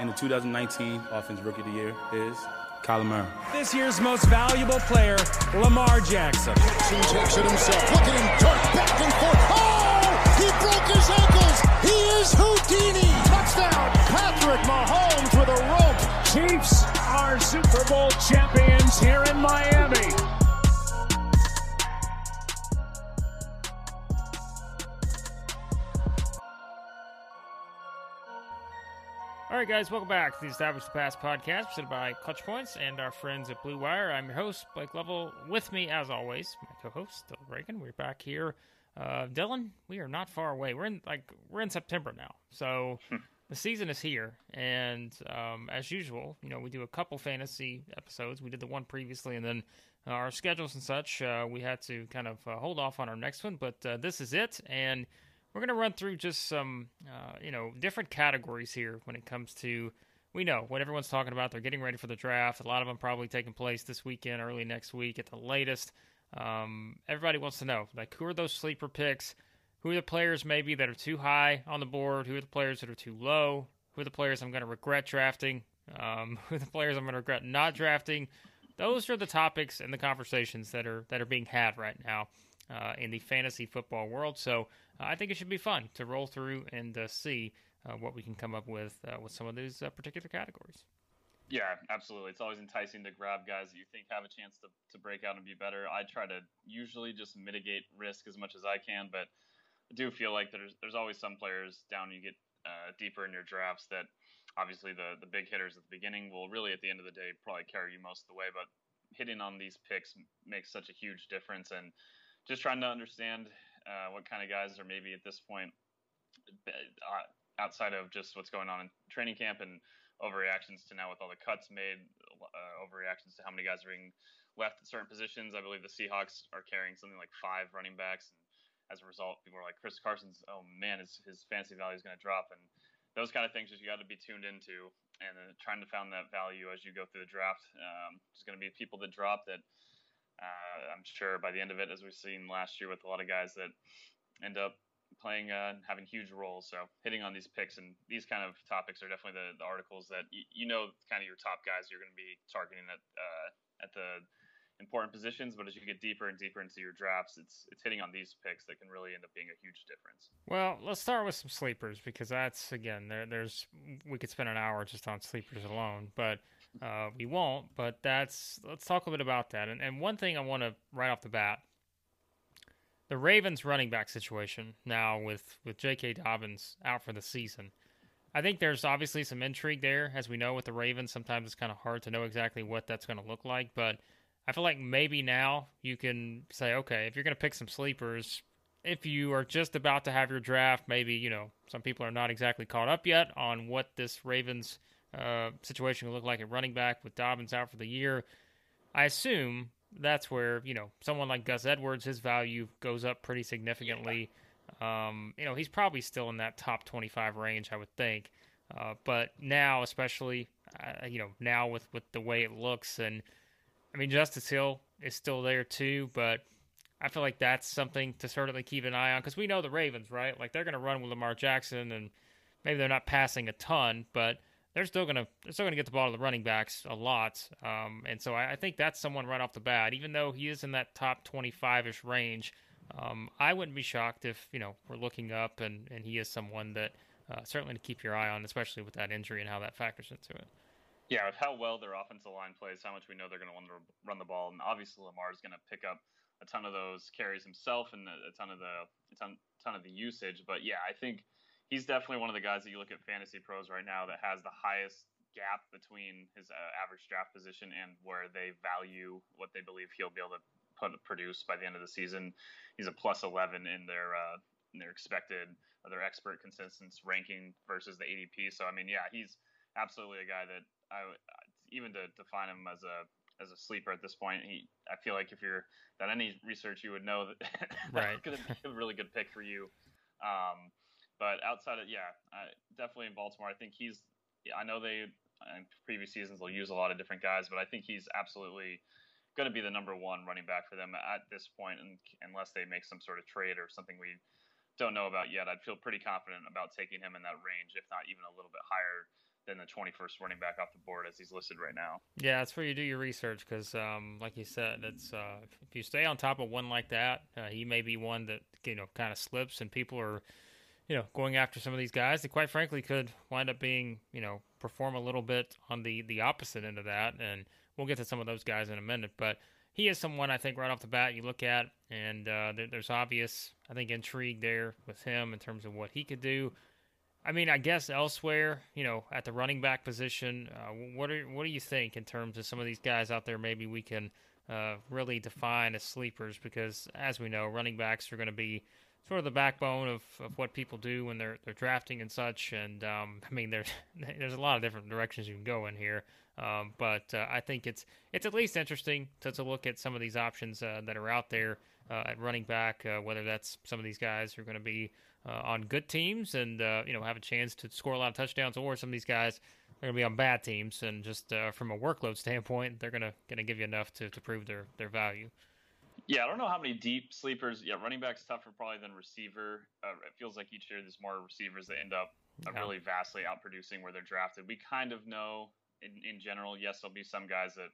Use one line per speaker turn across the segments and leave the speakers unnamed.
And the 2019 Offensive Rookie of the Year is Kyler Murray.
This year's most valuable player, Lamar Jackson.
takes it himself. Look at him dart back and forth. Oh! He broke his ankles. He is Houdini. Touchdown. Patrick Mahomes with a rope.
Chiefs are Super Bowl champions here in Miami.
All right, guys, welcome back to the Establish the Pass podcast presented by Clutch Points and our friends at Blue Wire. I'm your host, Blake Lovell. With me, as always, my co-host, Dylan Reagan. We're back here. Uh, Dylan, we are not far away. We're in like we're in September now, so the season is here. And um, as usual, you know, we do a couple fantasy episodes. We did the one previously, and then uh, our schedules and such, uh, we had to kind of uh, hold off on our next one. But uh, this is it, and we're going to run through just some, uh, you know, different categories here when it comes to, we know what everyone's talking about. They're getting ready for the draft. A lot of them probably taking place this weekend, early next week at the latest. Um, everybody wants to know, like, who are those sleeper picks? Who are the players maybe that are too high on the board? Who are the players that are too low? Who are the players I'm going to regret drafting? Um, who are the players I'm going to regret not drafting? Those are the topics and the conversations that are that are being had right now uh, in the fantasy football world. So I think it should be fun to roll through and uh, see uh, what we can come up with uh, with some of these uh, particular categories.
Yeah, absolutely. It's always enticing to grab guys that you think have a chance to, to break out and be better. I try to usually just mitigate risk as much as I can, but I do feel like there's there's always some players down you get uh, deeper in your drafts that obviously the the big hitters at the beginning will really at the end of the day probably carry you most of the way, but hitting on these picks makes such a huge difference and just trying to understand uh, what kind of guys are maybe at this point uh, outside of just what's going on in training camp and overreactions to now with all the cuts made, uh, overreactions to how many guys are being left at certain positions. I believe the Seahawks are carrying something like five running backs, and as a result, people are like, Chris Carson's, oh man, his, his fantasy value is going to drop, and those kind of things that you got to be tuned into, and uh, trying to find that value as you go through the draft. Um, there's going to be people that drop that. Uh, I'm sure by the end of it, as we've seen last year with a lot of guys that end up playing uh, having huge roles. So hitting on these picks and these kind of topics are definitely the, the articles that y- you know kind of your top guys you're going to be targeting at uh, at the important positions. But as you get deeper and deeper into your drafts, it's it's hitting on these picks that can really end up being a huge difference.
Well, let's start with some sleepers because that's again there. There's we could spend an hour just on sleepers alone, but uh, we won't. But that's let's talk a bit about that. And and one thing I want to right off the bat the Ravens running back situation now with with J.K. Dobbins out for the season. I think there's obviously some intrigue there, as we know with the Ravens. Sometimes it's kind of hard to know exactly what that's going to look like, but I feel like maybe now you can say, okay, if you're going to pick some sleepers, if you are just about to have your draft, maybe you know some people are not exactly caught up yet on what this Ravens uh, situation will look like at running back with Dobbins out for the year. I assume that's where you know someone like Gus Edwards, his value goes up pretty significantly. Um, you know, he's probably still in that top 25 range, I would think. Uh, but now, especially, uh, you know, now with with the way it looks, and I mean, Justice Hill is still there too, but I feel like that's something to certainly keep an eye on because we know the Ravens, right? Like they're going to run with Lamar Jackson, and maybe they're not passing a ton, but they're still gonna they're still gonna get the ball to the running backs a lot, um, and so I, I, think that's someone right off the bat. Even though he is in that top twenty five ish range, um, I wouldn't be shocked if you know we're looking up and, and he is someone that uh, certainly to keep your eye on, especially with that injury and how that factors into it.
Yeah, with how well their offensive line plays, how much we know they're going to want to run the ball, and obviously Lamar is going to pick up a ton of those carries himself and a ton of the a ton, ton of the usage. But yeah, I think he's definitely one of the guys that you look at fantasy pros right now that has the highest gap between his uh, average draft position and where they value what they believe he'll be able to put produce by the end of the season. He's a plus 11 in their uh, in their expected or their expert consensus ranking versus the ADP. So I mean, yeah, he's absolutely a guy that I even to define him as a as a sleeper at this point. He, I feel like if you're done any research, you would know that
right.
could be a really good pick for you. Um, but outside of yeah, uh, definitely in Baltimore, I think he's I know they in previous seasons they'll use a lot of different guys, but I think he's absolutely going to be the number one running back for them at this point, and, unless they make some sort of trade or something we don't know about yet. I'd feel pretty confident about taking him in that range, if not even a little bit higher than the 21st running back off the board as he's listed right now.
Yeah, that's where you do your research because, um, like you said, it's uh, if you stay on top of one like that, uh, he may be one that you know kind of slips, and people are you know, going after some of these guys that quite frankly could wind up being, you know, perform a little bit on the the opposite end of that. And we'll get to some of those guys in a minute. But he is someone I think right off the bat you look at, and uh, there, there's obvious, I think, intrigue there with him in terms of what he could do. I mean, I guess elsewhere, you know, at the running back position, uh, what are what do you think in terms of some of these guys out there? Maybe we can uh, really define as sleepers because, as we know, running backs are going to be sort of the backbone of, of what people do when they're they're drafting and such. And um, I mean, there's there's a lot of different directions you can go in here. Um, but uh, I think it's it's at least interesting to, to look at some of these options uh, that are out there uh, at running back. Uh, whether that's some of these guys who are going to be uh, on good teams and uh, you know have a chance to score a lot of touchdowns, or some of these guys they're going to be on bad teams and just from a workload standpoint, they're going to going to give you enough to, to prove their their value.
Yeah, I don't know how many deep sleepers. Yeah, running back's tougher probably than receiver. Uh, it feels like each year there's more receivers that end up uh, really vastly outproducing where they're drafted. We kind of know in, in general, yes, there'll be some guys that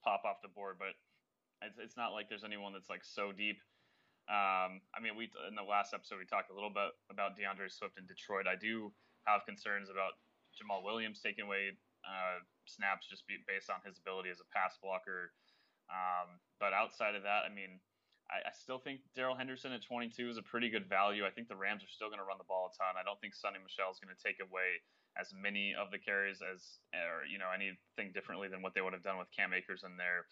pop off the board, but it's, it's not like there's anyone that's like so deep. Um, I mean, we in the last episode we talked a little bit about D'Andre Swift in Detroit. I do have concerns about Jamaal Williams taking away uh, snaps just be, based on his ability as a pass blocker. Um, outside of that, I mean, I, I still think Darrell Henderson at 22 is a pretty good value. I think the Rams are still going to run the ball a ton. I don't think Sony Michel is going to take away as many of the carries as, or you know, anything differently than what they would have done with Cam Akers in there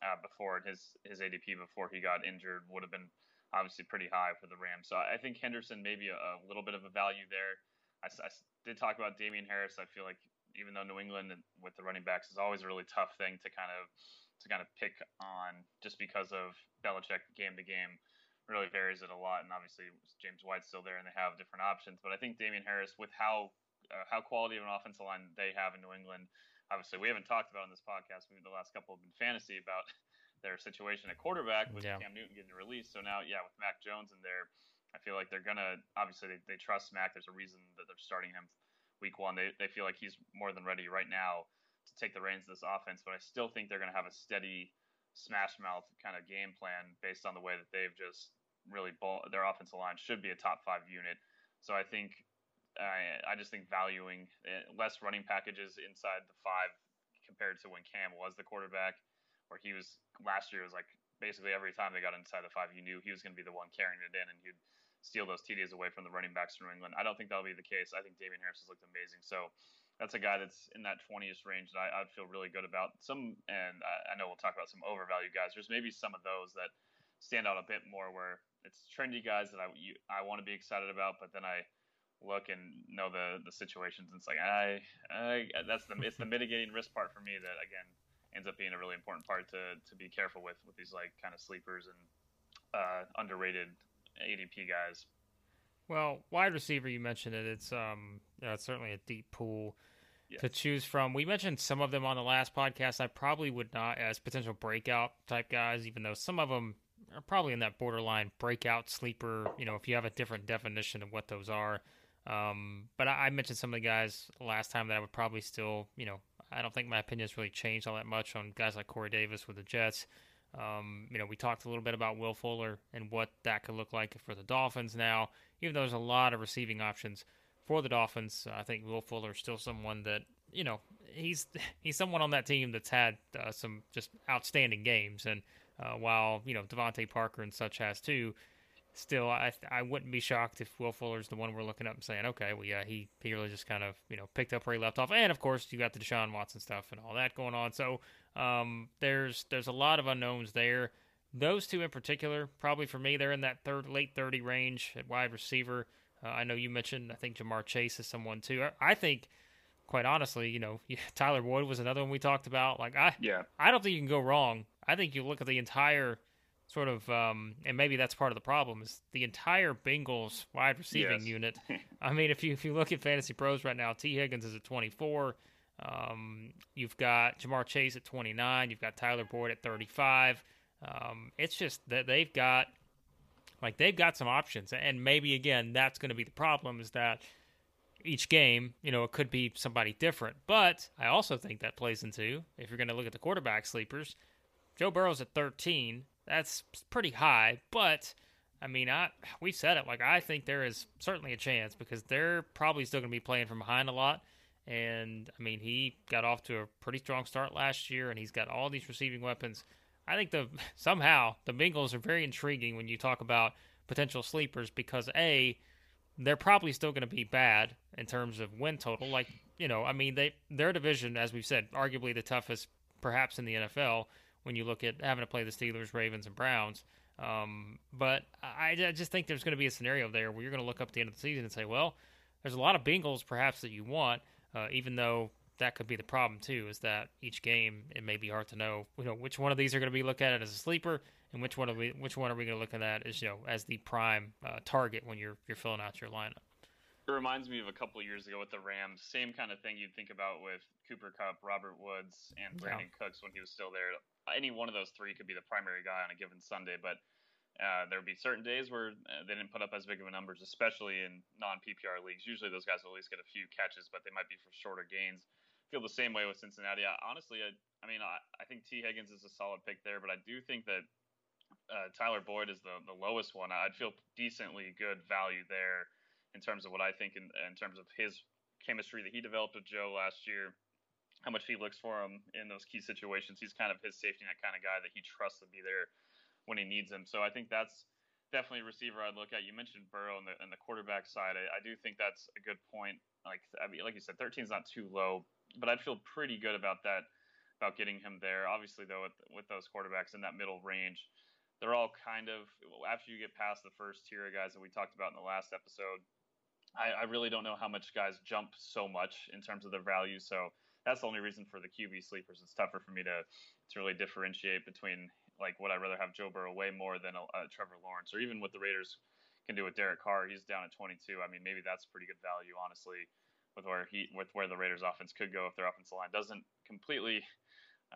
uh, before. His his ADP before he got injured would have been obviously pretty high for the Rams. So I think Henderson maybe a, a little bit of a value there. I, I did talk about Damien Harris. I feel like even though New England with the running backs is always a really tough thing to kind of to kind of pick on just because of Belichick game to game really varies it a lot. And obviously James White's still there and they have different options. But I think Damien Harris, with how uh, how quality of an offensive line they have in New England, obviously we haven't talked about in this podcast. Maybe the last couple have been fantasy about their situation at quarterback with yeah. Cam Newton getting released. So now, yeah, with Mac Jones in there, I feel like they're gonna obviously they, they trust Mac. There's a reason that they're starting him week one. They they feel like he's more than ready right now to take the reins of this offense, but I still think they're going to have a steady smash mouth kind of game plan based on the way that they've just really their offensive line should be a top five unit. So I think uh, I just think valuing uh, less running packages inside the five compared to when Cam was the quarterback, where he was last year was like basically every time they got inside the five, you knew he was going to be the one carrying it in, and he'd steal those TDs away from the running backs from New England. I don't think that'll be the case. I think Damien Harris has looked amazing. So that's a guy that's in that 20ish range that I, would feel really good about. Some, and I, I, know we'll talk about some overvalued guys. There's maybe some of those that stand out a bit more where it's trendy guys that I you, I want to be excited about, but then I look and know the the situations, and it's like I, I that's the it's the mitigating risk part for me that again ends up being a really important part to to be careful with with these like kind of sleepers and uh, underrated ADP guys.
Well, wide receiver, you mentioned it. It's um, yeah, it's certainly a deep pool yes. to choose from. We mentioned some of them on the last podcast. I probably would not as potential breakout type guys, even though some of them are probably in that borderline breakout sleeper. You know, if you have a different definition of what those are. Um, but I, I mentioned some of the guys last time that I would probably still, you know, I don't think my opinion has really changed all that much on guys like Corey Davis with the Jets. Um, you know, we talked a little bit about Will Fuller and what that could look like for the Dolphins now. Even though there's a lot of receiving options for the Dolphins, I think Will Fuller is still someone that you know he's he's someone on that team that's had uh, some just outstanding games. And uh, while you know DeVante Parker and such has too, still, I I wouldn't be shocked if Will Fuller's the one we're looking up and saying, okay, well, yeah, he, he really just kind of, you know, picked up where he left off. And of course, you got the Deshaun Watson stuff and all that going on. So um, there's there's a lot of unknowns there. Those two in particular, probably for me, they're in that third late 30 range at wide receiver. Uh, I know you mentioned, I think Ja'Marr Chase is someone too. I, I think, quite honestly, you know, Tyler Boyd was another one we talked about. Like I,
yeah,
I don't think you can go wrong. I think you look at the entire sort of, um, and maybe that's part of the problem is the entire Bengals wide receiving
Yes.
unit. I mean, if you if you look at Fantasy Pros right now, Tee Higgins is at 24. Um, you've got Ja'Marr Chase at 29. You've got Tyler Boyd at 35. Um, it's just that they've got like they've got some options, and maybe again that's going to be the problem is that each game, you know, it could be somebody different. But I also think that plays into if you're going to look at the quarterback sleepers, Joe Burrow's at 13. That's pretty high, but I mean, I we said it like I think there is certainly a chance because they're probably still going to be playing from behind a lot. And I mean, he got off to a pretty strong start last year, and he's got all these receiving weapons. I think the somehow the Bengals are very intriguing when you talk about potential sleepers because a they're probably still going to be bad in terms of win total. Like you know, I mean, they their division, as we've said, arguably the toughest perhaps in the NFL when you look at having to play the Steelers, Ravens, and Browns. Um, but I, I just think there's going to be a scenario there where you're going to look up at the end of the season and say, well, there's a lot of Bengals perhaps that you want, uh, even though that could be the problem too. Is that each game it may be hard to know, you know, which one of these are going to be looked at as a sleeper, and which one are we, which one are we going to look at that as you know as the prime uh, target when you're you're filling out your lineup.
It reminds me of a couple of years ago with the Rams. Same kind of thing you'd think about with Cooper Kupp, Robert Woods, and Brandin Cooks when he was still there. Any one of those three could be the primary guy on a given Sunday, but uh, there would be certain days where uh, they didn't put up as big of a numbers, especially in non PPR leagues. Usually those guys will at least get a few catches, but they might be for shorter gains. Feel the same way with Cincinnati. I, honestly, I, I mean, I, I think Tee Higgins is a solid pick there, but I do think that uh, Tyler Boyd is the, the lowest one. I'd feel decently good value there in terms of what I think in, in terms of his chemistry that he developed with Joe last year, how much he looks for him in those key situations. He's kind of his safety net kind of guy that he trusts to be there when he needs him. So I think that's definitely a receiver I'd look at. You mentioned Burrow and the, the quarterback side. I, I do think that's a good point. Like I mean, like you said, 13 is not too low, but I'd feel pretty good about that, about getting him there. Obviously, though, with, with those quarterbacks in that middle range, they're all kind of after you get past the first tier of guys that we talked about in the last episode. I, I really don't know how much guys jump so much in terms of their value. So that's the only reason for the QB sleepers. It's tougher for me to to really differentiate between like would I rather have Joe Burrow way more than a, a Trevor Lawrence or even what the Raiders can do with Derek Carr. He's down at 22. I mean, maybe that's pretty good value, honestly, with where he with where the Raiders offense could go if their offensive line doesn't completely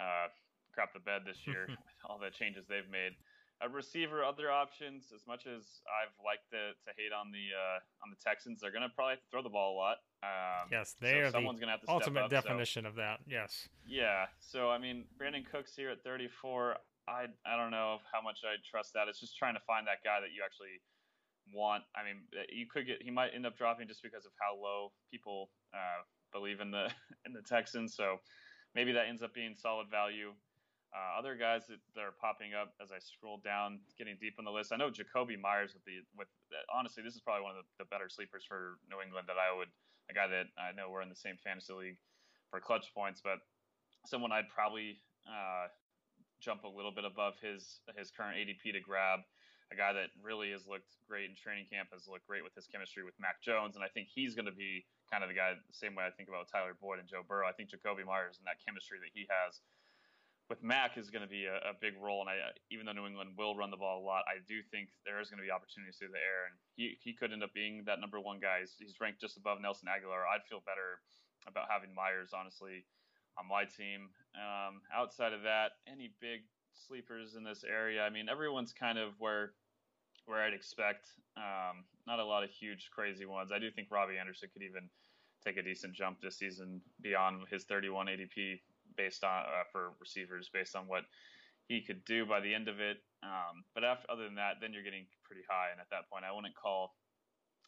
uh, crap the bed this year with all the changes they've made. A receiver, other options. As much as I've liked to, to hate on the uh, on the Texans, they're gonna probably throw the ball a lot. Um,
Yes,
so
they are
someone's
the
gonna have to
ultimate
up, so-
definition of that. Yes.
yeah. So I mean, Brandin Cooks here at 34. I I don't know how much I trust that. It's just trying to find that guy that you actually want. I mean, uh, you could get he might end up dropping just because of how low people uh, believe in the in the Texans. So maybe that ends up being solid value. Uh, other guys that, that are popping up as I scroll down, getting deep on the list. I know Jakobi Meyers with the with honestly, this is probably one of the, the better sleepers for New England that I would a guy that I know we're in the same fantasy league for clutch points, but someone I'd probably uh, jump a little bit above his his current ADP to grab. A guy that really has looked great in training camp has looked great with his chemistry with Mac Jones, and I think he's going to be kind of the guy the same way I think about Tyler Boyd and Joe Burrow. I think Jakobi Meyers and that chemistry that he has with Mac is going to be a, a big role. And I, even though New England will run the ball a lot, I do think there is going to be opportunities through the air, and he, he could end up being that number one guy. He's, he's ranked just above Nelson Agholor. I'd feel better about having Meyers, honestly, on my team. Um, outside of that, any big sleepers in this area? I mean, everyone's kind of where where I'd expect. Um, not a lot of huge, crazy ones. I do think Robbie Anderson could even take a decent jump this season beyond his 31 ADP based on uh, for receivers based on what he could do by the end of it. Um, but after, other than that, then you're getting pretty high, and at that point, I wouldn't call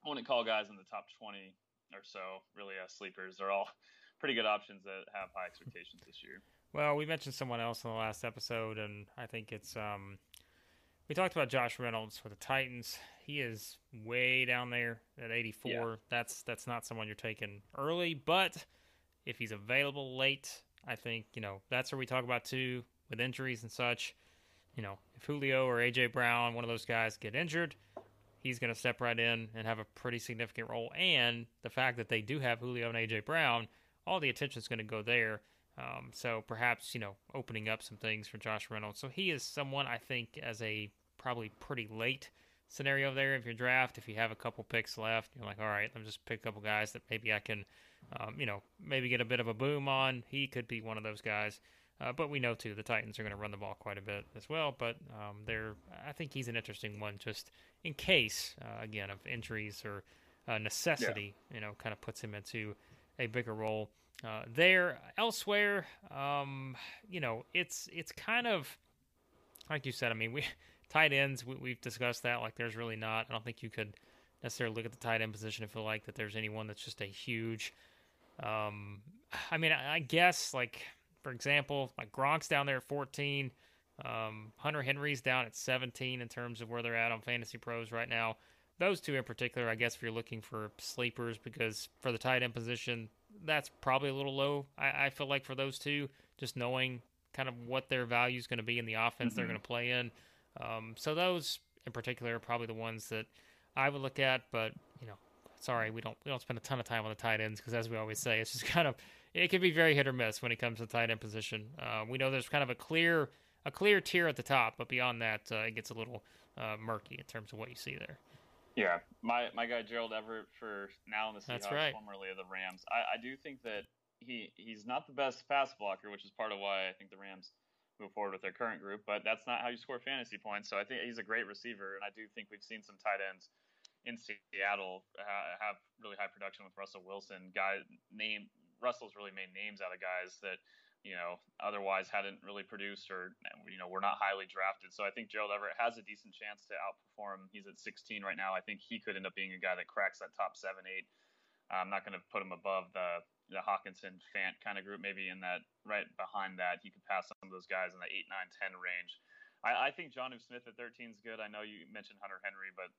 I wouldn't call guys in the top 20 or so really as sleepers. They're all pretty good options that have high expectations this year.
Well, we mentioned someone else in the last episode, and I think it's um, We talked about Josh Reynolds for the Titans. He is way down there at 84.
Yeah.
That's that's not someone you're taking early, but if he's available late, I think you know that's where we talk about too with injuries and such. You know, if Julio or AJ Brown, one of those guys, get injured, he's going to step right in and have a pretty significant role. And the fact that they do have Julio and AJ Brown, all the attention is going to go there. Um, so perhaps you know opening up some things for Josh Reynolds. So he is someone I think as a probably pretty late scenario there. If your draft, if you have a couple picks left, you're like, all right, let me just pick a couple guys that maybe I can, um, you know, maybe get a bit of a boom on. He could be one of those guys. Uh, but we know too the Titans are going to run the ball quite a bit as well. But um, they're I think he's an interesting one just in case uh, again of injuries or uh, necessity. You know, kind of puts him into a bigger role uh, there. Elsewhere, um, you know, it's it's kind of like you said. I mean, we tight ends we, we've discussed that. Like, there's really not. I don't think you could necessarily look at the tight end position and feel like that there's anyone that's just a huge. Um, I mean, I, I guess like for example, like Gronk's down there at 14. Um, Hunter Henry's down at 17 in terms of where they're at on Fantasy Pros right now. Those two in particular, I guess, if you're looking for sleepers, because for the tight end position, that's probably a little low. I, I feel like for those two, just knowing kind of what their value is going to be in the offense mm-hmm. they're going to play in. Um, so those in particular are probably the ones that I would look at. But you know, sorry, we don't we don't spend a ton of time on the tight ends because, as we always say, it's just kind of it can be very hit or miss when it comes to the tight end position. Uh, we know there's kind of a clear a clear tier at the top, but beyond that, uh, it gets a little uh, murky in terms of what you see there.
Yeah, my my guy Gerald Everett for now in the Seahawks,
right.
formerly of the Rams. I, I do think that he he's not the best pass blocker, which is part of why I think the Rams move forward with their current group. But that's not how you score fantasy points. So I think he's a great receiver, and I do think we've seen some tight ends in Seattle uh, have really high production with Russell Wilson. Guy name Russell's really made names out of guys that you know otherwise hadn't really produced or you know were not highly drafted. So I think Gerald Everett has a decent chance to outperform. He's at 16 right now. I think he could end up being a guy that cracks that top seven, eight. I'm not going to put him above the the Hockenson Fant kind of group. Maybe in that right behind that, he could pass some of those guys in the eight, nine, ten range. I, I think Jonnu Smith at 13 is good. I know you mentioned Hunter Henry, but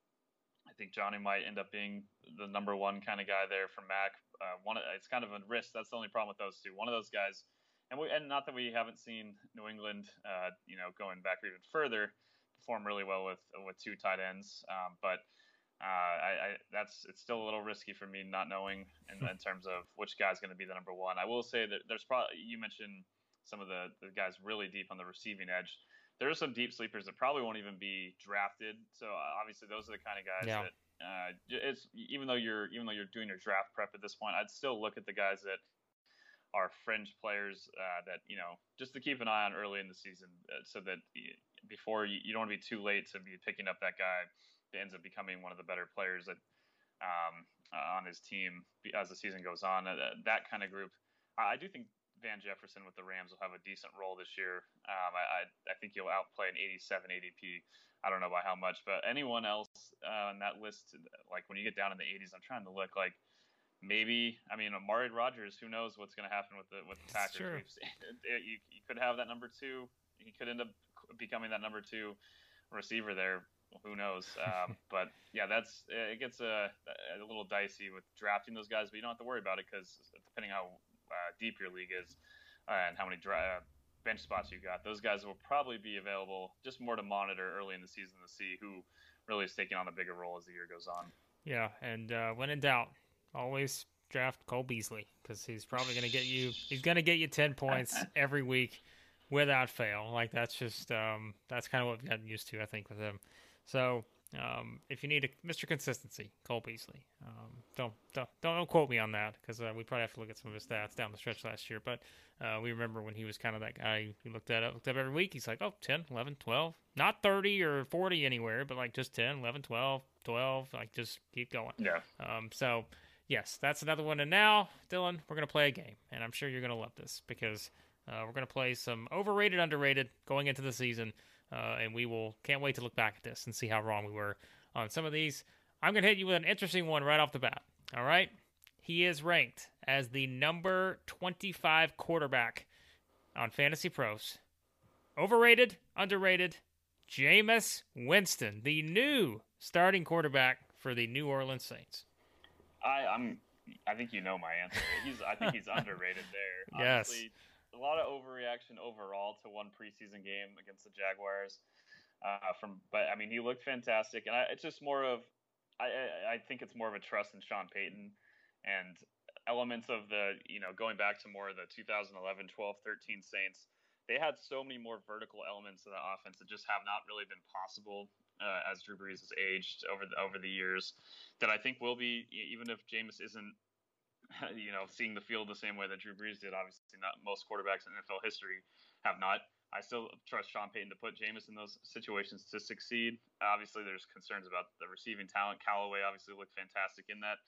I think Johnny might end up being the number one kind of guy there for Mac. Uh, one, it's kind of a risk. That's the only problem with those two. One of those guys, and we, and not that we haven't seen New England, uh, you know, going back even further, perform really well with with two tight ends. Um, but uh, I, I, that's it's still a little risky for me not knowing in, in terms of which guy's going to be the number one. I will say that there's probably you mentioned some of the, the guys really deep on the receiving edge there are some deep sleepers that probably won't even be drafted. So uh, obviously, those are the kind of guys
yeah.
that uh, it's even though you're even though you're doing your draft prep at this point, I'd still look at the guys that are fringe players uh, that you know just to keep an eye on early in the season, uh, so that before you, you, don't want to be too late to be picking up that guy that ends up becoming one of the better players that um, uh, on his team as the season goes on. Uh, that kind of group, I, I do think Van Jefferson with the Rams will have a decent role this year. Um, I, I, think he'll outplay an 87 ADP. I don't know by how much, but anyone else uh, on that list, like when you get down in the 80s, I'm trying to look like maybe. I mean, Amari Rodgers. Who knows what's going to happen with the with the Packers?
Sure.
you, you could have that number two. He could end up becoming that number two receiver there. Who knows? Um, but yeah, that's it gets a, a little dicey with drafting those guys, but you don't have to worry about it because depending how uh, deep your league is uh, and how many dry, uh, bench spots you got. Those guys will probably be available just more to monitor early in the season to see who really is taking on a bigger role as the year goes on.
Yeah, and uh, when in doubt, always draft Cole Beasley because he's probably going to get you. He's going to get you ten points every week without fail. Like that's just um, that's kind of what we've gotten used to, I think, with him. So um, if you need a Mr. Consistency, Cole Beasley. Um, don't, don't don't quote me on that because uh, we probably have to look at some of his stats down the stretch last year. But uh, we remember when he was kind of that guy who looked at it, looked up every week. He's like, oh, 10, 11, 12. Not 30 or 40 anywhere, but like just 10, 11, 12, 12. Like just keep going.
Yeah.
Um, so, yes, that's another one. And now, Dylan, we're going to play a game. And I'm sure you're going to love this because uh, we're going to play some overrated, underrated going into the season. Uh, and we will can't wait to look back at this and see how wrong we were on some of these. I'm going to hit you with an interesting one right off the bat. All right. He is ranked as the number 25 quarterback on Fantasy Pros. Overrated, underrated, Jameis Winston, the new starting quarterback for the New Orleans Saints.
I, I'm. I think you know my answer. He's. I think he's underrated there.
Yes.
Honestly, a lot of overreaction overall to one preseason game against the Jaguars. Uh, from, but I mean, he looked fantastic, and I, it's just more of. I, I I think it's more of a trust in Sean Payton, and elements of the you know going back to more of the 2011, 12, 13 Saints. They had so many more vertical elements of the offense that just have not really been possible uh, as Drew Brees has aged over the over the years. That I think will be even if Jameis isn't you know seeing the field the same way that Drew Brees did. Obviously, not most quarterbacks in NFL history have not. I still trust Sean Payton to put Jameis in those situations to succeed. Obviously, there's concerns about the receiving talent. Callaway obviously looked fantastic in that.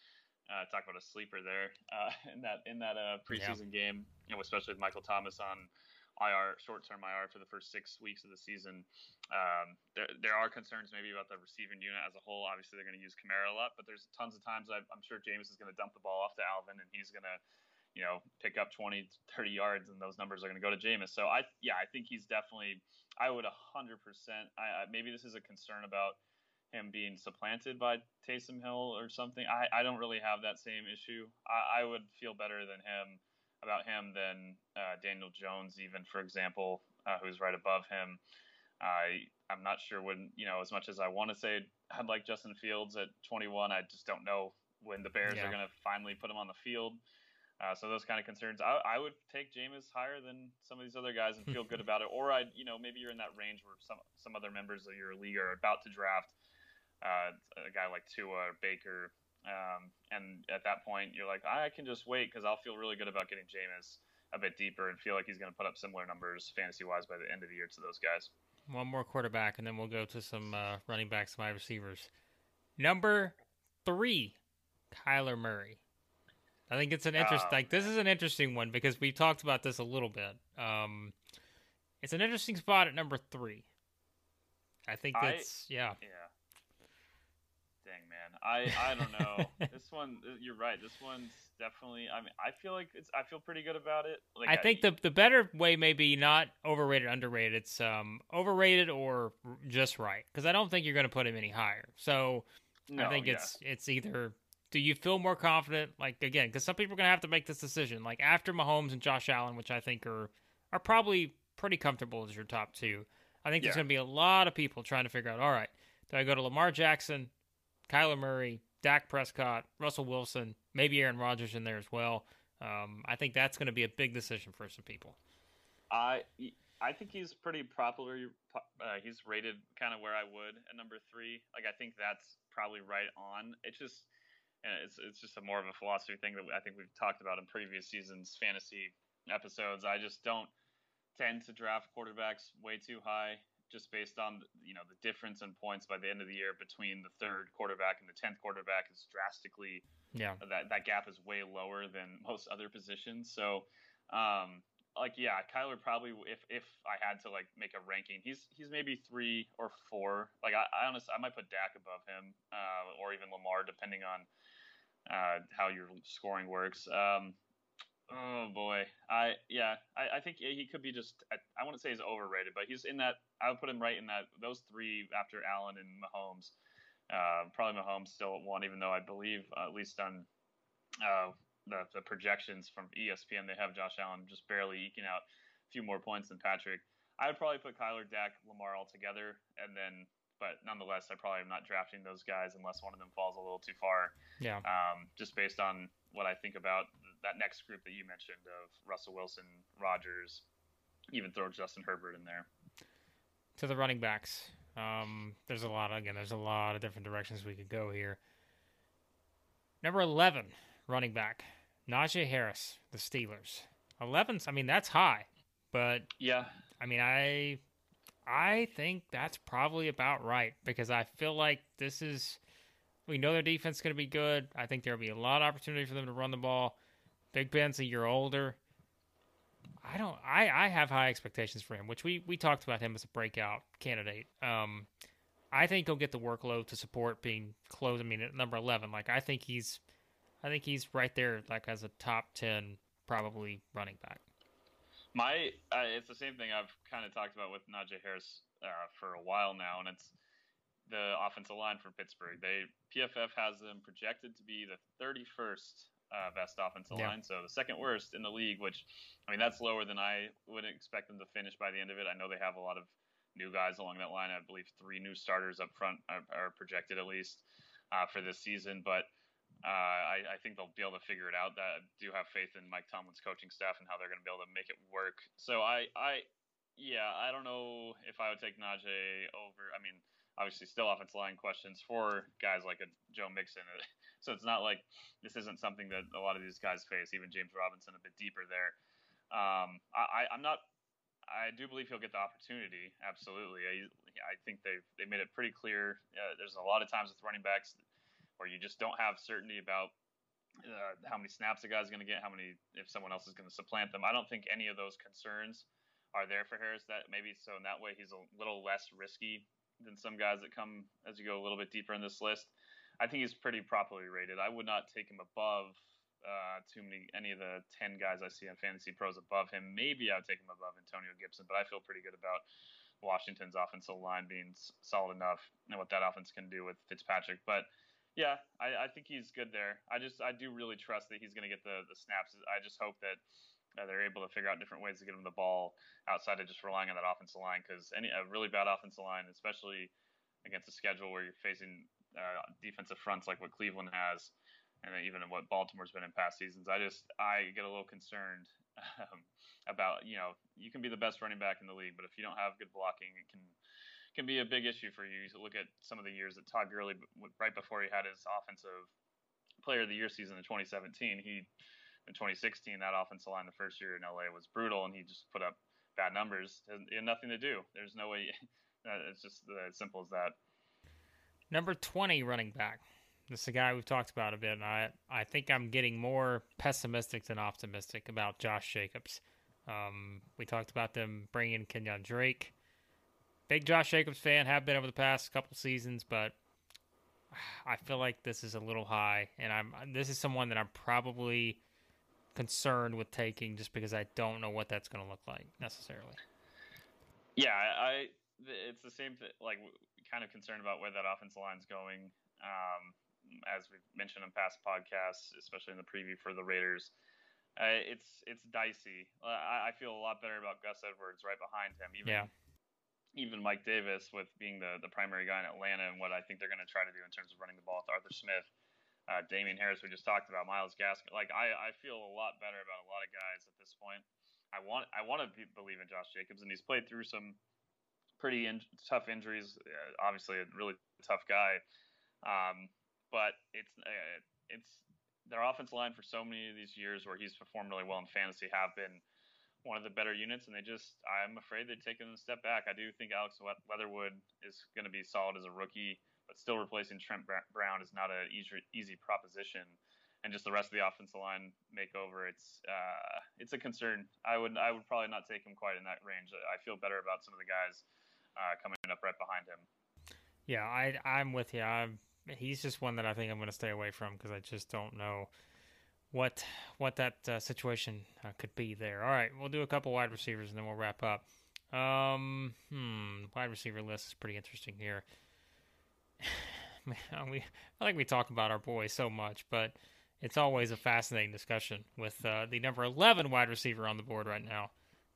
Uh, talk about a sleeper there uh, in that in that uh, preseason yeah. game, you know, especially with Michael Thomas on IR, short-term IR for the first six weeks of the season. Um, there, there are concerns maybe about the receiving unit as a whole. Obviously, they're going to use Kamara a lot, but there's tons of times i am sure Jameis is going to dump the ball off to Alvin, and he's going to, you know, pick up 20, 30 yards, and those numbers are going to go to Jameis. So I, yeah, I think he's definitely. I would 100%. I, I maybe this is a concern about him being supplanted by Taysom Hill or something. I, I don't really have that same issue. I, I would feel better than him about him than uh, Daniel Jones, even for example, uh, who's right above him. I I'm not sure when you know as much as I want to say I'd like Justin Fields at 21. I just don't know when the Bears yeah. are going to finally put him on the field. Uh, so those kind of concerns. I, I would take Jameis higher than some of these other guys and feel good about it. Or I, you know, maybe you're in that range where some some other members of your league are about to draft uh, a guy like Tua or Baker. Um, and at that point, you're like, I can just wait because I'll feel really good about getting Jameis a bit deeper and feel like he's going to put up similar numbers fantasy wise by the end of the year to those guys.
One more quarterback, and then we'll go to some uh, running backs, my receivers. Number three, Kyler Murray. I think it's an interesting. Uh, like this is an interesting one because we talked about this a little bit. Um, it's an interesting spot at number three. I think that's
I,
yeah.
Yeah. I I don't know. this one, uh, you're right. This one's definitely. I mean, I feel like it's. I feel pretty good about it. Like
I think the the better way may be not overrated, underrated. It's um overrated or just right because I don't think you're going to put him any higher. So no, I think yeah. it's it's either. Do you feel more confident? Like again, because some people are going to have to make this decision. Like after Mahomes and Josh Allen, which I think are are probably pretty comfortable as your top two. I think yeah. there's going to be a lot of people trying to figure out. All right, do I go to Lamar Jackson, Kyler Murray, Dak Prescott, Russell Wilson, maybe Aaron Rodgers in there as well. Um, I think that's going to be a big decision for some people.
I I think he's pretty properly. Uh, he's rated kind of where I would at number three. Like I think that's probably right on. It's just it's it's just a more of a philosophy thing that I think we've talked about in previous seasons fantasy episodes. I just don't tend to draft quarterbacks way too high just based on you know the difference in points by the end of the year between the third quarterback and the tenth quarterback is drastically
yeah
that that gap is way lower than most other positions. So um, like yeah, Kyler probably if if I had to like make a ranking, he's he's maybe three or four. Like I, I honestly I might put Dak above him uh, or even Lamar depending on uh, how your scoring works. Um, Oh boy, I yeah, I, I think he could be just. I, I wouldn't say he's overrated, but he's in that. I would put him right in that those three after Allen and Mahomes. Uh, probably Mahomes still at one, even though I believe uh, at least on uh, the, the projections from ESPN they have Josh Allen just barely eking out a few more points than Patrick. I would probably put Kyler, Dak, Lamar all together, and then but nonetheless, I probably am not drafting those guys unless one of them falls a little too far.
Yeah.
Um, just based on what I think about that next group that you mentioned of Russell Wilson, Rodgers, even throw Justin Herbert in there.
To the running backs, um, there's a lot. Again, there's a lot of different directions we could go here. Number eleven, running back Najee Harris, the Steelers. 11's, I mean, that's high, but
yeah,
I mean, I I think that's probably about right because I feel like this is we know their defense is going to be good. I think there'll be a lot of opportunity for them to run the ball. Big Ben's a year older. I don't. I I have high expectations for him, which we we talked about him as a breakout candidate. Um, I think he'll get the workload to support being close. I mean, at number eleven, like I think he's, I think he's right there, like as a top ten probably running back.
My, uh, it's the same thing I've kind of talked about with Najee Harris uh, for a while now, and it's the offensive line for Pittsburgh. They PFF has them projected to be the 31st uh, best offensive
Yeah.
line, so the second worst in the league. Which, I mean, that's lower than I would expect them to finish by the end of it. I know they have a lot of new guys along that line. I believe three new starters up front are, are projected at least uh, for this season, but. Uh, I, I think they'll be able to figure it out. That I do have faith in Mike Tomlin's coaching staff and how they're going to be able to make it work. So I, I, yeah, I don't know if I would take Najee over. I mean, obviously, still offensive line questions for guys like a Joe Mixon. So it's not like this isn't something that a lot of these guys face. Even James Robinson a bit deeper there. Um, I, I'm not. I do believe he'll get the opportunity. Absolutely. I, I think they've they made it pretty clear. Uh, there's a lot of times with running backs where you just don't have certainty about uh, how many snaps a guy's going to get, how many if someone else is going to supplant them. I don't think any of those concerns are there for Harris. That maybe so in that way he's a little less risky than some guys that come as you go a little bit deeper in this list. I think he's pretty properly rated. I would not take him above uh, too many any of the ten guys I see on Fantasy Pros above him. Maybe I would take him above Antonio Gibson, but I feel pretty good about Washington's offensive line being solid enough and what that offense can do with Fitzpatrick. But yeah, I, I think he's good there. I just I do really trust that he's going to get the the snaps. I just hope that uh, they're able to figure out different ways to get him the ball outside of just relying on that offensive line because any a really bad offensive line, especially against a schedule where you're facing uh, defensive fronts like what Cleveland has, and even what Baltimore's been in past seasons, I just I get a little concerned um, about you know you can be the best running back in the league, but if you don't have good blocking, it can can be a big issue for you. To look at some of the years that Todd Gurley, right before he had his offensive player of the year season in 2017, he in 2016 that offensive line the first year in LA was brutal, and he just put up bad numbers. He had nothing to do. There's no way. It's just as simple as that.
Number 20 running back. This is a guy we've talked about a bit, and I, I think I'm getting more pessimistic than optimistic about Josh Jacobs. Um, we talked about them bringing Kenyan Drake. Big Josh Jacobs fan, have been over the past couple seasons, but I feel like this is a little high, and I'm this is someone that I'm probably concerned with taking just because I don't know what that's going to look like necessarily.
Yeah, I, it's the same thing. Like, kind of concerned about where that offensive line's going. Um, as we've mentioned in past podcasts, especially in the preview for the Raiders, uh, it's it's dicey. Uh, I, I, feel a lot better about Gus Edwards right behind him. Even
yeah.
even Mike Davis with being the the primary guy in Atlanta and what I think they're going to try to do in terms of running the ball with Arthur Smith. Uh, Damien Harris, we just talked about, Myles Gaskin. Like I, I feel a lot better about a lot of guys at this point. I want I want to believe in Josh Jacobs, and he's played through some pretty in, tough injuries. Uh, obviously, a really tough guy, um, but it's uh, it's their offensive line for so many of these years where he's performed really well in fantasy have been one of the better units, and they just I'm afraid they've taken a step back. I do think Alex Leatherwood is going to be solid as a rookie, but still replacing Trent Brown is not an easy easy proposition. And just the rest of the offensive line makeover, it's uh, it's a concern. I would I would probably not take him quite in that range. I feel better about some of the guys uh, coming up right behind him.
Yeah, I I'm with you. I'm he's just one that I think I'm going to stay away from because I just don't know what what that uh, situation uh, could be there. All right, we'll do a couple wide receivers and then we'll wrap up. Um, hmm, wide receiver list is pretty interesting here. Man, we I think we talk about our boys so much, but it's always a fascinating discussion with uh, the number 11 wide receiver on the board right now,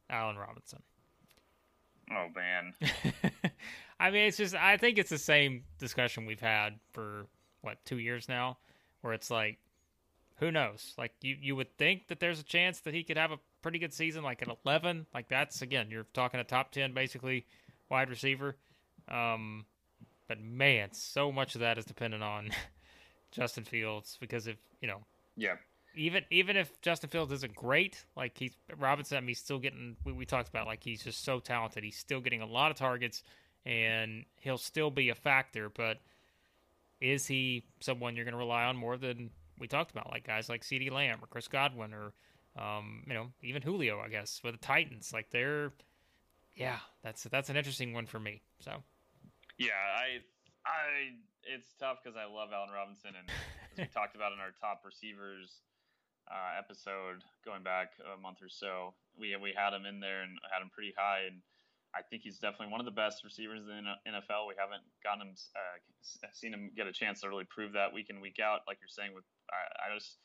Allen Robinson.
Oh man.
I mean, it's just I think it's the same discussion we've had for what two years now, where it's like, who knows? Like you you would think that there's a chance that he could have a pretty good season, like an 11. Like that's again, you're talking a top 10 basically wide receiver. Um, but man, so much of that is dependent on Justin Fields because if you know,
yeah,
even even if Justin Fields isn't great, like he's Robinson, I mean, he's still getting. We, we talked about like he's just so talented. He's still getting a lot of targets, and he'll still be a factor. But is he someone you're going to rely on more than we talked about, like guys like CeeDee Lamb or Chris Godwin or um, you know even Julio, I guess, with the Titans? Like they're, yeah, that's that's an interesting one for me. So,
yeah, I I it's tough because I love Allen Robinson, and as we talked about in our top receivers uh, episode going back a month or so. We we had him in there and had him pretty high, and I think he's definitely one of the best receivers in the NFL. We haven't gotten him, uh, seen him get a chance to really prove that week in week out, like you're saying. With I, I just,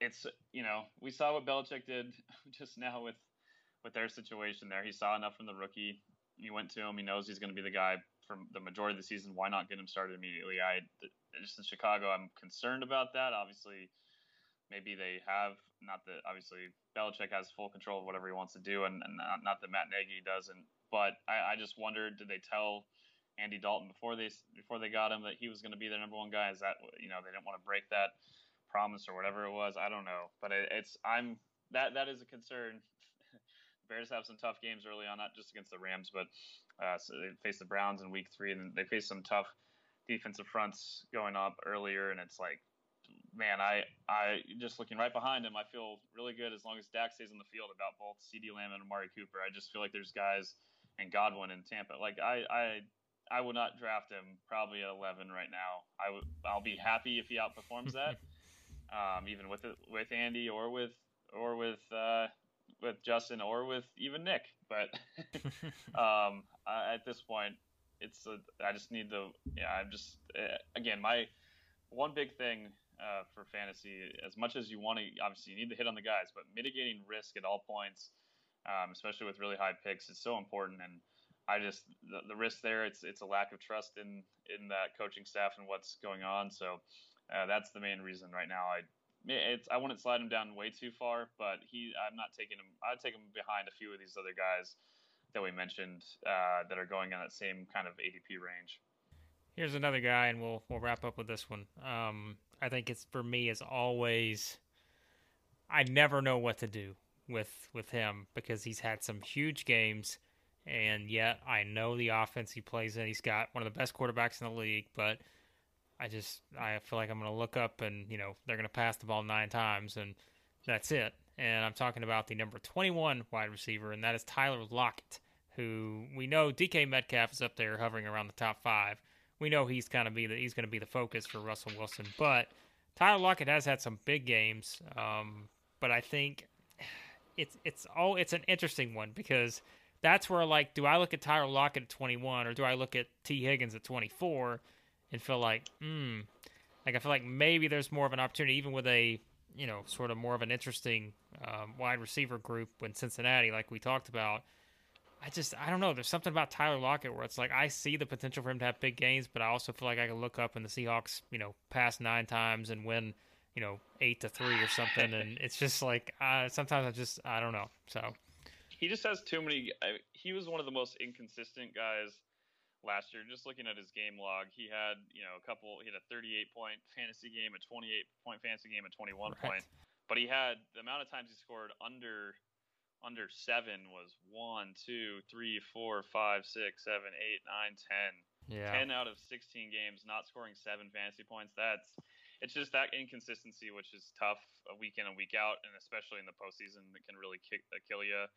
it's you know we saw what Belichick did just now with with their situation there. He saw enough from the rookie. He went to him. He knows he's going to be the guy for the majority of the season. Why not get him started immediately? I just in Chicago, I'm concerned about that. Obviously, maybe they have not that obviously Belichick has full control of whatever he wants to do, and, and not, not that Matt Nagy doesn't. But I, I just wondered, did they tell Andy Dalton before they before they got him that he was going to be their number one guy? Is that you know they didn't want to break that promise or whatever it was? I don't know, but it, it's I'm that that is a concern. Bears have some tough games early on, not just against the Rams, but uh, so they face the Browns in Week Three, and they face some tough defensive fronts going up earlier, and it's like man, I I just looking right behind him, I feel really good as long as Dak stays on the field about both CeeDee Lamb and Amari Cooper. I just feel like there's guys and Godwin in Tampa. Like I I I would not draft him probably at 11 right now. I would I'll be happy if he outperforms that, um, even with it, with Andy or with or with uh, with Justin or with even Nick. But um, I, at this point, it's a, I just need the yeah. I'm just uh, again my one big thing uh, for fantasy. As much as you want to, obviously, you need to hit on the guys, but mitigating risk at all points, um, especially with really high picks, is so important. And I just the, the, risk there. It's it's a lack of trust in in that coaching staff and what's going on. So uh, that's the main reason right now. I it's I wouldn't slide him down way too far, but he I'm not taking him. I'd take him behind a few of these other guys that we mentioned uh, that are going in that same kind of ADP range.
Here's another guy, and we'll we'll wrap up with this one. Um, I think it's for me is always I never know what to do with with him because he's had some huge games, and yet I know the offense he plays in. He's got one of the best quarterbacks in the league, but I just I feel like I'm going to look up and you know they're going to pass the ball nine times and that's it. And I'm talking about the number 21 wide receiver, and that is Tyler Lockett, who we know DK Metcalf is up there hovering around the top five we know he's kind of be the, he's going to be the focus for Russell Wilson. But Tyler Lockett has had some big games, um, but I think it's it's all it's an interesting one because that's where like do I look at Tyler Lockett at 21 or do I look at Tee Higgins at 24 and feel like hmm like I feel like maybe there's more of an opportunity even with a you know sort of more of an interesting um, wide receiver group in Cincinnati like we talked about I just I don't know. There's something about Tyler Lockett where it's like I see the potential for him to have big games, but I also feel like I can look up and the Seahawks, you know, pass nine times and win, you know, eight to three or something, and it's just like uh, sometimes I just I don't know. So
he just has too many. I, he was one of the most inconsistent guys last year. Just looking at his game log, he had you know a couple. He had a 38 point fantasy game, a 28 point fantasy game, a 21 right. point. But he had the amount of times he scored under under seven was one, two, three, four, five, six, seven, eight, nine, ten. Yeah. Ten out of sixteen games, not scoring seven fantasy points. That's it's just that inconsistency, which is tough a week in and week out, and especially in the postseason, that can really kick, uh, kill you.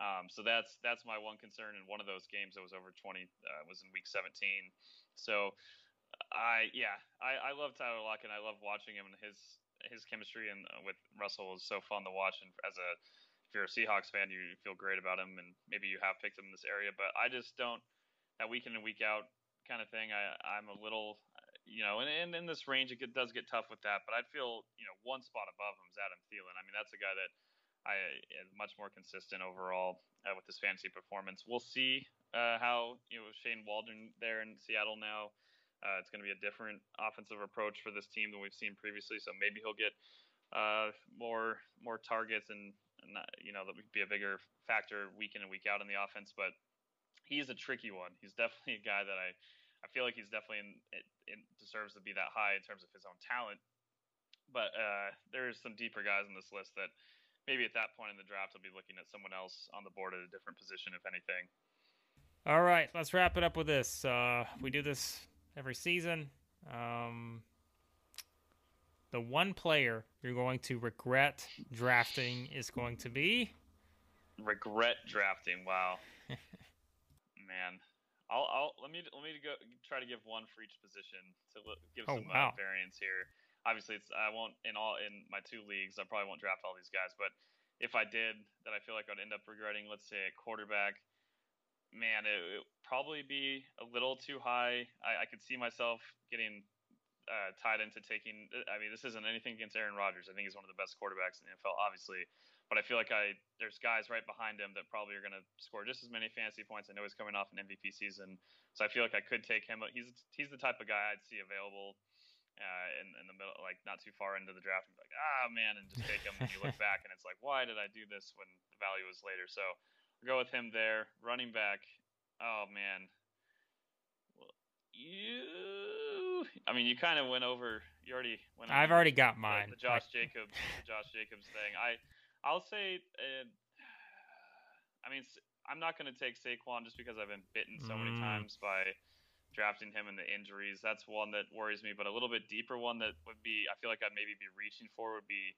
Um, so that's that's my one concern. In one of those games that was over 20 uh, was in week 17. So I yeah I, I love Tyler Lockett. And I love watching him and his his chemistry and uh, with Russell is so fun to watch. And as a you're a Seahawks fan, you feel great about him, and maybe you have picked him in this area. But I just don't that week in and week out kind of thing. I I'm a little, you know, and, in this range it does get tough with that. But I'd feel you know one spot above him is Adam Thielen. I mean that's a guy that I is much more consistent overall uh, with his fantasy performance. We'll see uh, how you know Shane Waldron there in Seattle now. Uh, it's going to be a different offensive approach for this team than we've seen previously. So maybe he'll get uh, more more targets and not, you know, that would be a bigger factor week in and week out in the offense. But he's a tricky one. He's definitely a guy that I, I feel like he's definitely in, it, it deserves to be that high in terms of his own talent. But uh, there's some deeper guys in this list that maybe at that point in the draft I'll be looking at someone else on the board at a different position, if anything.
All right, let's wrap it up with this. Uh, we do this every season. Um, the one player you're going to regret drafting is going to be
regret drafting. Wow, man. I'll, I'll let me let me go try to give one for each position to give oh, some uh, wow. uh, variance here. Obviously, it's I won't in all in my two leagues. I probably won't draft all these guys, but if I did, that I feel like I'd end up regretting. Let's say a quarterback. man, it, it would probably be a little too high. I, I could see myself getting uh, tied into taking. I mean, this isn't anything against Aaron Rodgers. I think he's one of the best quarterbacks in the NFL, obviously. But I feel like I there's guys right behind him that probably are going to score just as many fantasy points. I know he's coming off an MVP season, so I feel like I could take him. He's he's the type of guy I'd see available uh, in, in the middle, like not too far into the draft, and be like, ah man, and just take him. and you look back, and it's like, why did I do this when the value was later? So I'll go with him there. Running back. Oh man, you. I mean, you kind of went over. You already went.
I've already got mine.
The Josh Jacobs, the Josh Jacobs thing. I, I'll say. Uh, I mean, I'm not going to take Saquon just because I've been bitten so many
Mm.
times by drafting him and the injuries. That's one that worries me. But a little bit deeper one that would be, I feel like I'd maybe be reaching for would be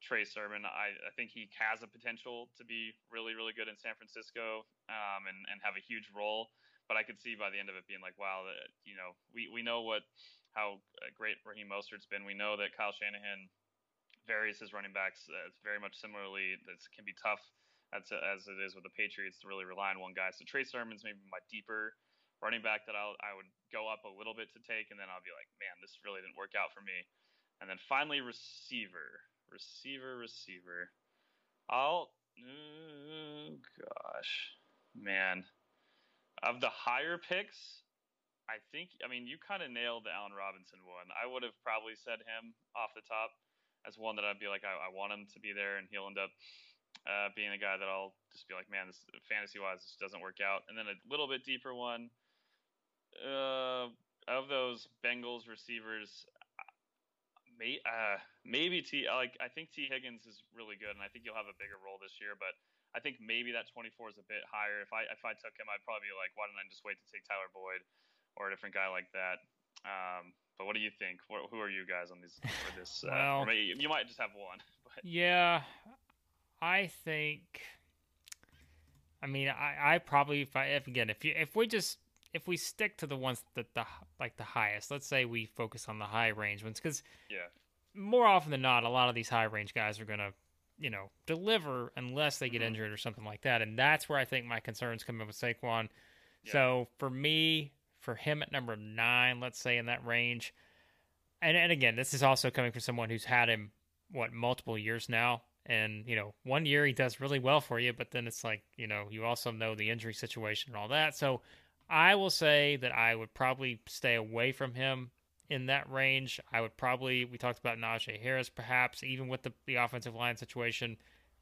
Trey Sermon. I, I think he has a potential to be really, really good in San Francisco um, and, and have a huge role. But I could see by the end of it being like, wow, that, you know, we, we know what how uh, great Raheem Mostert's been. We know that Kyle Shanahan varies his running backs. Uh, very much similarly. That can be tough as, as it is with the Patriots to really rely on one guy. So Trey Sermon's maybe my deeper running back that I'll, I would go up a little bit to take, and then I'll be like, man, this really didn't work out for me. And then finally, receiver, receiver, receiver. I'll, oh gosh, man, of the higher picks, I think. I mean, you kind of nailed the Allen Robinson one. I would have probably said him off the top as one that I'd be like, I, I want him to be there, and he'll end up uh, being a guy that I'll just be like, man, this fantasy wise, this doesn't work out. And then a little bit deeper one. Uh, of those Bengals receivers, may, uh, maybe Tee. Like I think Tee Higgins is really good, and I think he'll have a bigger role this year. But I think maybe that 24 is a bit higher. If I if I took him, I'd probably be like, why didn't I just wait to take Tyler Boyd or a different guy like that? Um, but what do you think? What, who are you guys on this? For this, uh,
Well-
maybe, you might just have one. But
Yeah, I think. I mean, I, I probably if I if again if you if we just if we stick to the ones that the like the highest, let's say we focus on the high range ones because
yeah,
more often than not, a lot of these high range guys are gonna you know deliver unless they get
Mhm.
injured or something like that, and that's where I think my concerns come in with Saquon.
Yeah.
So for me, for him at number nine, let's say in that range, and and again, this is also coming from someone who's had him what multiple years now, and you know, one year he does really well for you, but then it's like you know, you also know the injury situation and all that. So I will say that I would probably stay away from him in that range. I would probably we talked about Najee Harris, perhaps even with the the offensive line situation.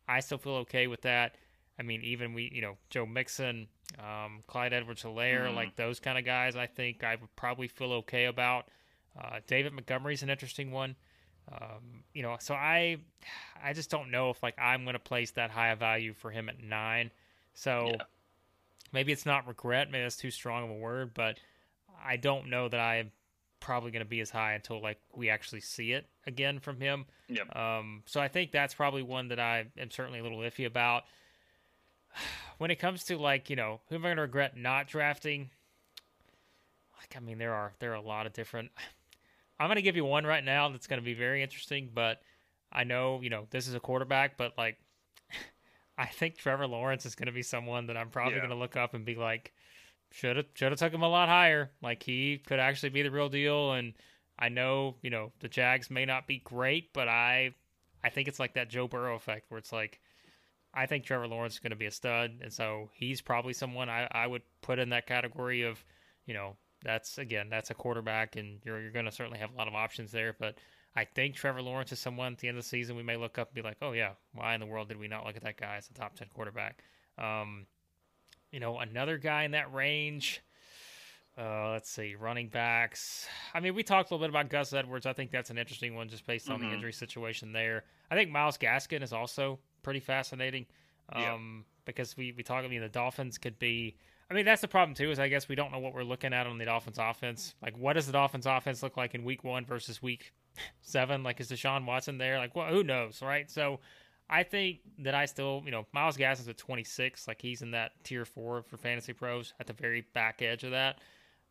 I still feel okay with that. I mean, even we, you know, Joe Mixon, um, Clyde Edwards-Helaire,
Mhm.
like those kind of guys, I think I would probably feel okay about. Uh, David Montgomery's an interesting one. Um, you know, so I, I just don't know if like I'm going to place that high a value for him at nine. So
Yeah.
maybe it's not regret. Maybe that's too strong of a word, but I don't know that I probably going to be as high until like we actually see it again from him.
Yep.
Um, so I think that's probably one that I am certainly a little iffy about. When it comes to like you know who am I going to regret not drafting? Like I mean there are there are a lot of different. I'm going to give you one right now that's going to be very interesting, but I know you know this is a quarterback, but like I think Trevor Lawrence is going to be someone that I'm probably
Yeah.
going to look up and be like, should have should have took him a lot higher. Like he could actually be the real deal. And I know you know the Jags may not be great, but I I think it's like that Joe Burrow effect where it's like I think Trevor Lawrence is going to be a stud, and so he's probably someone I, I would put in that category of you know that's again that's a quarterback, and you're you're going to certainly have a lot of options there, but. I think Trevor Lawrence is someone at the end of the season we may look up and be like, oh yeah, why in the world did we not look at that guy as a top ten quarterback? Um, you know, another guy in that range. Uh, let's see, running backs. I mean, we talked a little bit about Gus Edwards. I think that's an interesting one just based on
Mhm.
the injury situation there. I think Myles Gaskin is also pretty fascinating.
Yeah.
Um, because we, we talk, I mean, the Dolphins could be, I mean, that's the problem too, is I guess we don't know what we're looking at on the Dolphins offense. Like, what does the Dolphins offense look like in week one versus week seven? Like, is Deshaun Watson there? Like, well, who knows, right? So, I think that I still, you know, Myles Gaskin's at 26. Like he's in that tier four for fantasy pros at the very back edge of that.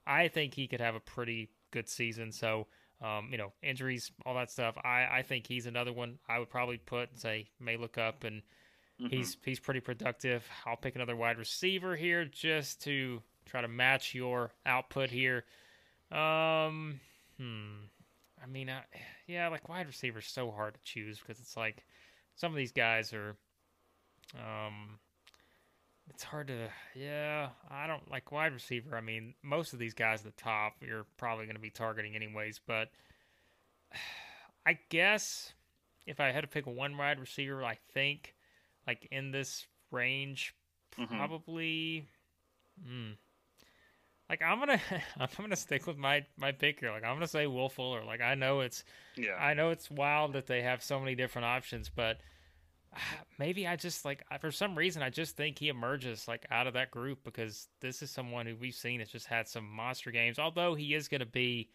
I think he could have a pretty good season. So, um, you know, injuries, all that stuff. I, I think he's another one I would probably put and say, may look up and Mm-hmm. He's he's pretty productive. I'll pick another wide receiver here just to try to match your output here. Um, hmm. I mean, I, yeah, like wide receiver is so hard to choose because it's like some of these guys are, um, it's hard to, yeah, I don't like wide receiver. I mean, most of these guys at the top you're probably going to be targeting anyways, but I guess if I had to pick one wide receiver, I think like in this range,
Mm-hmm.
probably. Like I'm gonna, I'm gonna stick with my my pick here. Like I'm gonna say Will Fuller. Like I know it's,
Yeah.
I know it's wild that they have so many different options, but ah, maybe I just like for some reason I just think he emerges like out of that group because this is someone who we've seen has just had some monster games. Although he is gonna be,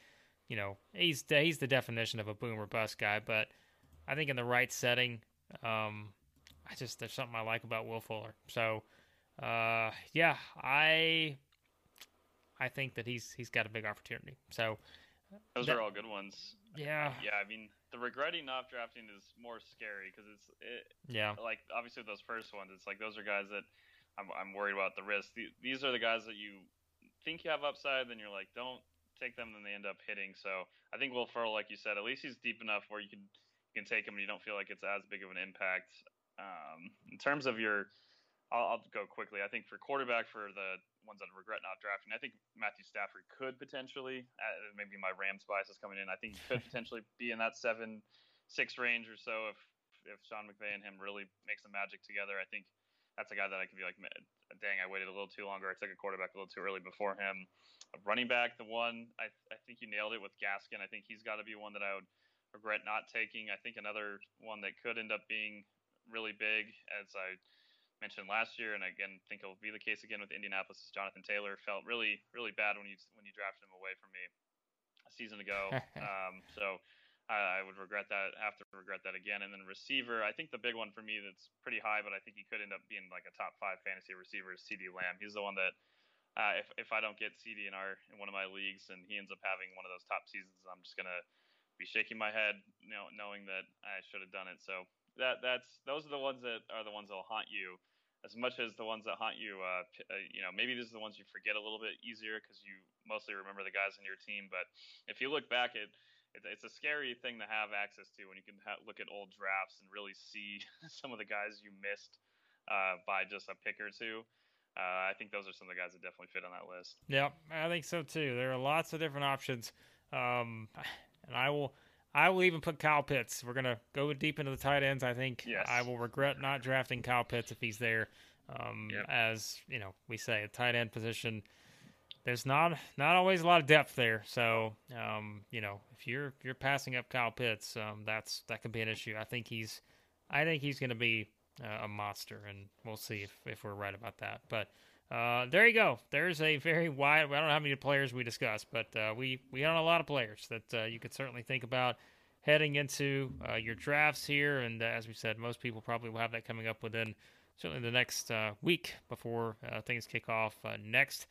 you know, he's he's the definition of a boom or bust guy, but I think in the right setting, um, I just there's something I like about Will Fuller. So, uh, yeah, I I think that he's he's got a big opportunity. So,
Those
that-
are all good ones.
yeah,
Yeah, I mean, the regretting not drafting is more scary because it's it,
yeah,
like obviously those first ones. It's like those are guys that I'm I'm worried about the risk. The- These are the guys that you think you have upside, then you're like, don't take them, then they end up hitting. So I think Will Fuller, like you said, at least he's deep enough where you can you can take him and you don't feel like it's as big of an impact. Um, in terms of your, I'll, I'll go quickly. I think for quarterback, for the ones that I regret not drafting, I think Matthew Stafford could potentially, uh, maybe my Rams bias is coming in. I think he could potentially be in that seven, six range or so if if Sean McVay and him really make some magic together. I think that's a guy that I could be like, dang, I waited a little too longer. I took a quarterback a little too early before him. A running back, the one I I think you nailed it with Gaskin. I think he's got to be one that I would regret not taking. I think another one that could end up being really big, as I mentioned last year, and again think it'll be the case again with Indianapolis. Is Jonathan Taylor felt really really bad when you when you drafted him away from me a season ago. um, so I, I would regret that. Have to regret that again. And then receiver, I think the big one for me that's pretty high, but I think he could end up being like a top five fantasy receiver is CeeDee Lamb. He's the one that. Uh, if, if I don't get CeeDee in our in one of my leagues and he ends up having one of those top seasons, I'm just gonna be shaking my head, you know, knowing that I should have done it. So that that's those are the ones that are the ones that'll haunt you as much as the ones that haunt you. Uh, uh, you know, maybe these are the ones you forget a little bit easier because you mostly remember the guys on your team. But if you look back it, it's a scary thing to have access to when you can ha- look at old drafts and really see some of the guys you missed uh, by just a pick or two. Uh, I think those are some of the guys that definitely fit on that list.
Yep, I think so too. There are lots of different options, um, and I will, I will even put Kyle Pitts. We're gonna go deep into the tight ends. I think
Yes.
I will regret not drafting Kyle Pitts if he's there. Um,
Yep.
As you know, we say a tight end position. There's not not always a lot of depth there, so um, you know if you're if you're passing up Kyle Pitts, um, that's that could be an issue. I think he's, I think he's going to be uh, a monster, and we'll see if, if we're right about that. But uh, there you go. There's a very wide. I don't know how many players we discussed, but uh, we we own a lot of players that uh, you could certainly think about heading into uh, your drafts here. And uh, as we said, most people probably will have that coming up within certainly the next uh, week before things kick off next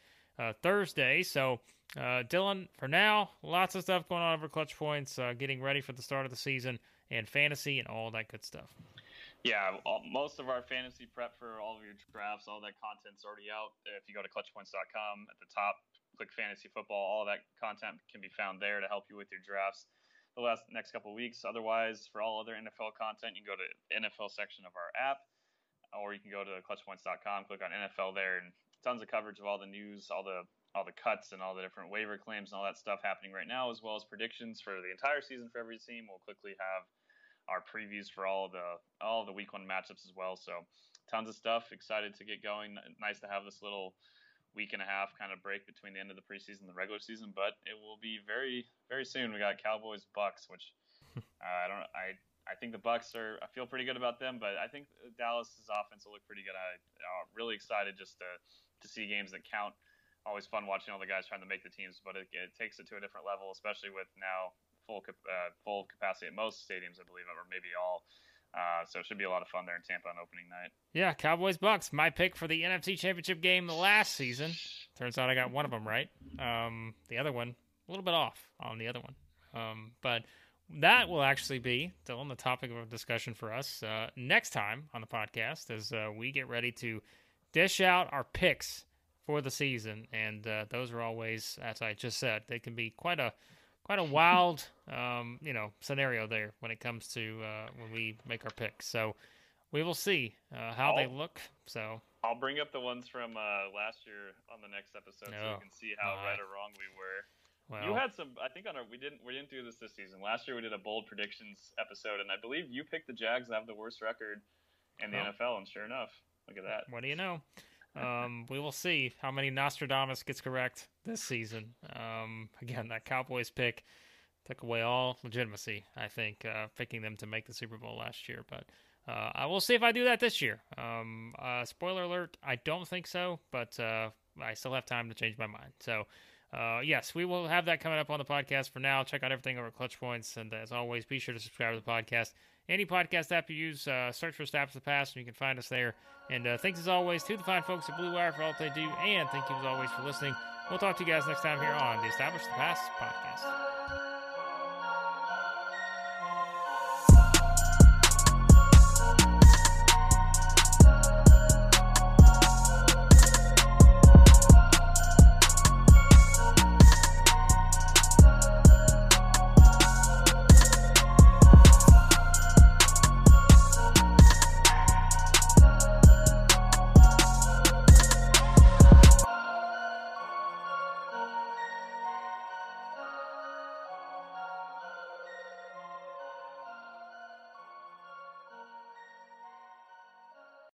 Thursday. So. Dylan, for now, lots of stuff going on over Clutch Points, getting ready for the start of the season and fantasy and all that good stuff.
Yeah, all, most of our fantasy prep for all of your drafts, all that content's already out. If you go to clutchpoints.com at the top, click fantasy football, all that content can be found there to help you with your drafts the last next couple weeks. Otherwise, for all other NFL content, you can go to NFL section of our app, or you can go to clutchpoints.com, click on NFL there, and tons of coverage of all the news, all the all the cuts and all the different waiver claims and all that stuff happening right now, as well as predictions for the entire season for every team. We'll quickly have our previews for all the all the week one matchups as well. So tons of stuff. Excited to get going. Nice to have this little week and a half kind of break between the end of the preseason and the regular season, but it will be very very soon. We got Cowboys Bucks, which uh, I don't I. I think the Bucks are. I feel pretty good about them, but I think Dallas's offense will look pretty good. I, I'm really excited just to to see games that count. Always fun watching all the guys trying to make the teams, but it, it takes it to a different level, especially with now full uh, full capacity at most stadiums, I believe, or maybe all. Uh, so it should be a lot of fun there in Tampa on opening night.
Yeah, Cowboys Bucks. My pick for the NFC Championship game last season. Turns out I got one of them right. Um, the other one a little bit off on the other one. Um, but that will actually be still on the topic of discussion for us uh, next time on the podcast as uh, we get ready to dish out our picks for the season, and uh, those are always, as I just said, they can be quite a quite a wild, um, you know, scenario there when it comes to uh, when we make our picks. So we will see uh, how they look. So
I'll bring up the ones from uh, last year on the next episode, so
Oh,
you can see how
my.
right or wrong we were.
well,
You had some. I think on our we didn't we didn't do this this season. Last year we did a bold predictions episode, and I believe you picked the Jags to have the worst record in the
Oh.
NFL. And sure enough, look at that.
what do you know? Um, we will see how many Nostradamus gets correct this season. Um, again, that Cowboys pick took away all legitimacy. I think uh, picking them to make the Super Bowl last year, but uh, I will see if I do that this year. Um, uh, spoiler alert: I don't think so, but uh, I still have time to change my mind. So. Uh, yes, we will have that coming up on the podcast. For now, check out everything over Clutch Points, and as always, be sure to subscribe to the podcast. Any podcast app you use, uh, search for of the Past, and you can find us there. And uh, thanks as always to the fine folks at Blue Wire for all they do, and thank you as always for listening. We'll talk to you guys next time here on the Establish the Past podcast.